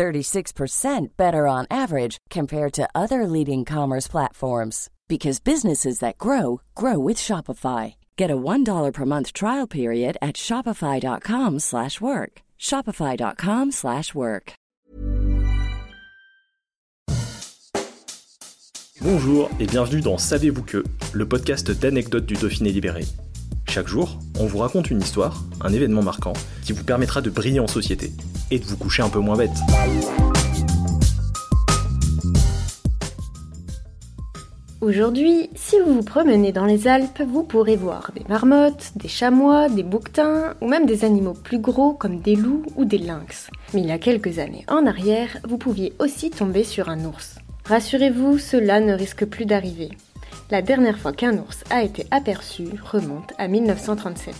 36% better on average compared to other leading commerce platforms because businesses that grow grow with Shopify. Get a $1 per month trial period at shopify.com/work. shopify.com/work. Bonjour et bienvenue dans Savez-vous que, le podcast d'anecdotes du Dauphiné libéré. Chaque jour, on vous raconte une histoire, un événement marquant qui vous permettra de briller en société et de vous coucher un peu moins bête. Aujourd'hui, si vous vous promenez dans les Alpes, vous pourrez voir des marmottes, des chamois, des bouquetins ou même des animaux plus gros comme des loups ou des lynx. Mais il y a quelques années en arrière, vous pouviez aussi tomber sur un ours. Rassurez-vous, cela ne risque plus d'arriver. La dernière fois qu'un ours a été aperçu remonte à 1937.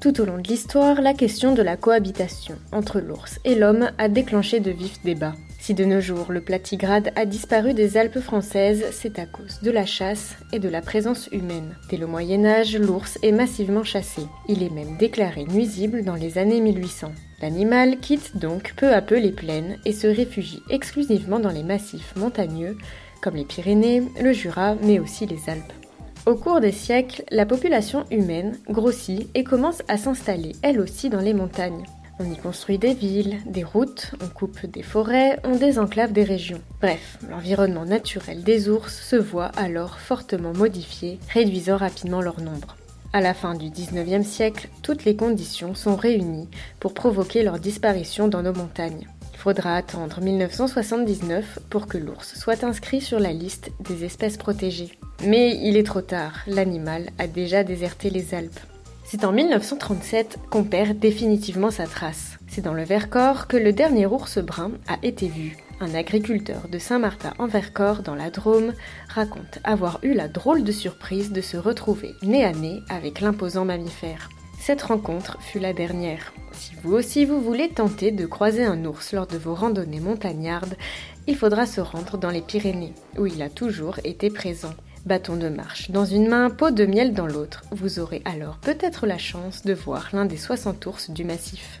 Tout au long de l'histoire, la question de la cohabitation entre l'ours et l'homme a déclenché de vifs débats. Si de nos jours le platigrade a disparu des Alpes françaises, c'est à cause de la chasse et de la présence humaine. Dès le Moyen Âge, l'ours est massivement chassé. Il est même déclaré nuisible dans les années 1800. L'animal quitte donc peu à peu les plaines et se réfugie exclusivement dans les massifs montagneux comme les Pyrénées, le Jura, mais aussi les Alpes. Au cours des siècles, la population humaine grossit et commence à s'installer elle aussi dans les montagnes. On y construit des villes, des routes, on coupe des forêts, on désenclave des régions. Bref, l'environnement naturel des ours se voit alors fortement modifié, réduisant rapidement leur nombre. À la fin du 19e siècle, toutes les conditions sont réunies pour provoquer leur disparition dans nos montagnes. Il faudra attendre 1979 pour que l'ours soit inscrit sur la liste des espèces protégées. Mais il est trop tard, l'animal a déjà déserté les Alpes. C'est en 1937 qu'on perd définitivement sa trace. C'est dans le Vercors que le dernier ours brun a été vu. Un agriculteur de Saint-Martin en Vercors, dans la Drôme, raconte avoir eu la drôle de surprise de se retrouver nez à nez avec l'imposant mammifère. Cette rencontre fut la dernière. Si vous aussi vous voulez tenter de croiser un ours lors de vos randonnées montagnardes, il faudra se rendre dans les Pyrénées, où il a toujours été présent bâton de marche dans une main, pot de miel dans l'autre. Vous aurez alors peut-être la chance de voir l'un des 60 ours du massif.